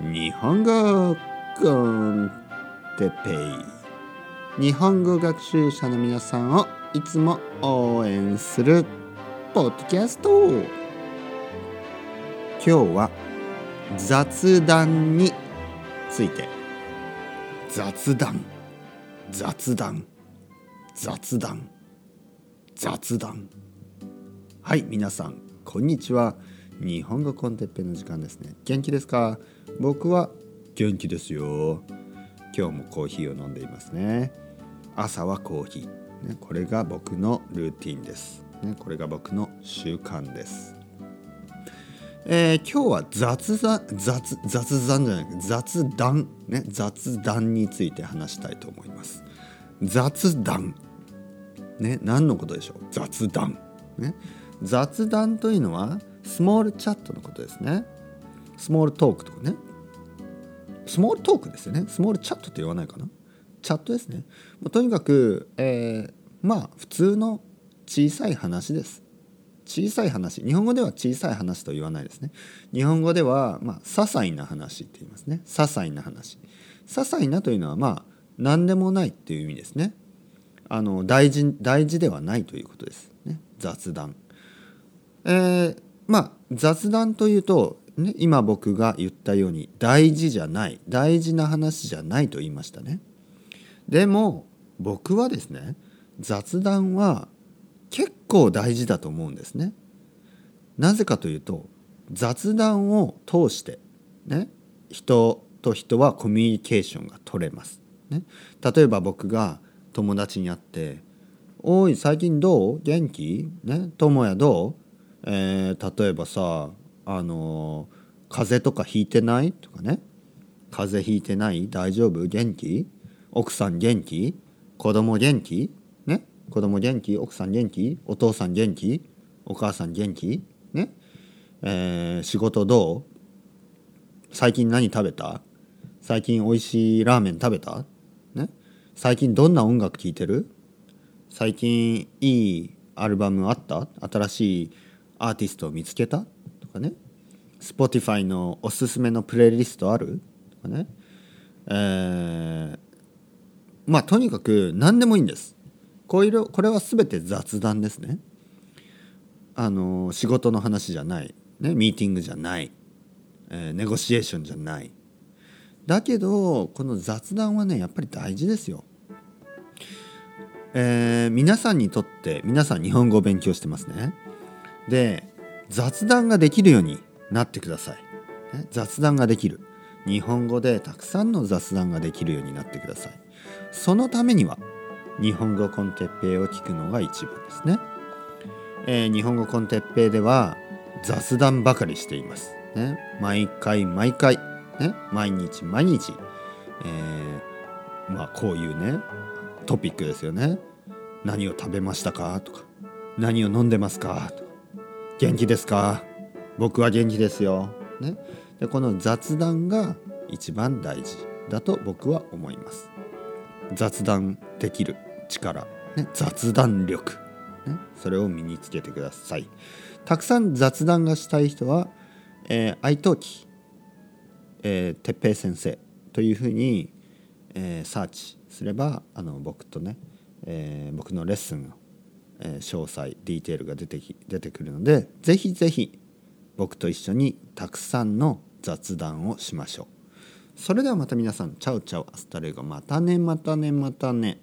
日本語コンテペイ日本語学習者の皆さんをいつも応援するポッドキャスト。今日は雑談について。雑談。雑談。雑談。雑談。はい皆さんこんにちは。日本語コンテッペの時間ですね。元気ですか？僕は元気ですよ。今日もコーヒーを飲んでいますね。朝はコーヒー、ね、これが僕のルーティンです、ね、これが僕の習慣です。えー、今日は雑談雑雑談じゃない雑談。ね雑談について話したいと思います。雑談。ね何のことでしょう？雑談。ね雑談というのはスモールチャットのことですね。スモールトークとかね。スモールトークですよね。スモールチャットって言わないかな。チャットですね。とにかく、えー、まあ普通の小さい話です。小さい話。日本語では小さい話と言わないですね。日本語ではまあ些細な話って言いますね。些細な話。些細なというのはまあ何でもないっていう意味ですね。あの大事大事ではないということですね。雑談。えー、まあ雑談というと、ね、今僕が言ったように大事じゃない大事な話じゃないと言いましたね。でも僕はですね雑談は結構大事だと思うんですね。なぜかというと雑談を通してね人と人はコミュニケーションが取れます。ね、例えば僕が友達に会って「おい最近どう？元気？ね友也どう？えー、例えばさあの風邪とかひいてない？とかね。風邪ひいてない？大丈夫？元気？奥さん元気？子供元気？ね？子供元気？奥さん元気？お父さん元気？お母さん元気？ね？えー、仕事どう？最近何食べた？最近おいしいラーメン食べた？ね？最近どんな音楽聴いてる？最近いいアルバムあった？新しいアーティストを見つけた？とかね。Spotify のおすすめのプレイリストある？とかね。えー、まあとにかく何でもいいんです。こういうこれは全て雑談ですね。あの仕事の話じゃない、ね、ミーティングじゃない、えー、ネゴシエーションじゃない。だけどこの雑談はねやっぱり大事ですよ。えー、皆さんにとって皆さん日本語を勉強してますね。で雑談ができるようになってください、ね、雑談ができる。日本語でたくさんの雑談ができるようになってください。そのためには日本語コンテッペイを聞くのが一番ですね、えー、日本語コンテッペイでは雑談ばかりしています、ね、毎回毎回、ね、毎日毎日、えー、まあこういうねトピックですよね。何を食べましたか？とか何を飲んでますか？とか元気ですか？僕は元気ですよ。ね、でこの雑談が一番大事だと僕は思います。雑談できる力、ね、雑談力、ね、それを身につけてください。たくさん雑談がしたい人は、えー、愛登記、えー、哲平先生というふうに、えー、サーチすればあの僕とね、えー、僕のレッスンをえ詳細ディテールが出てき出てくるのでぜひぜひ僕と一緒にたくさんの雑談をしましょう。それではまた皆さんチャウチャウアスタレゴまたねまたねまたね。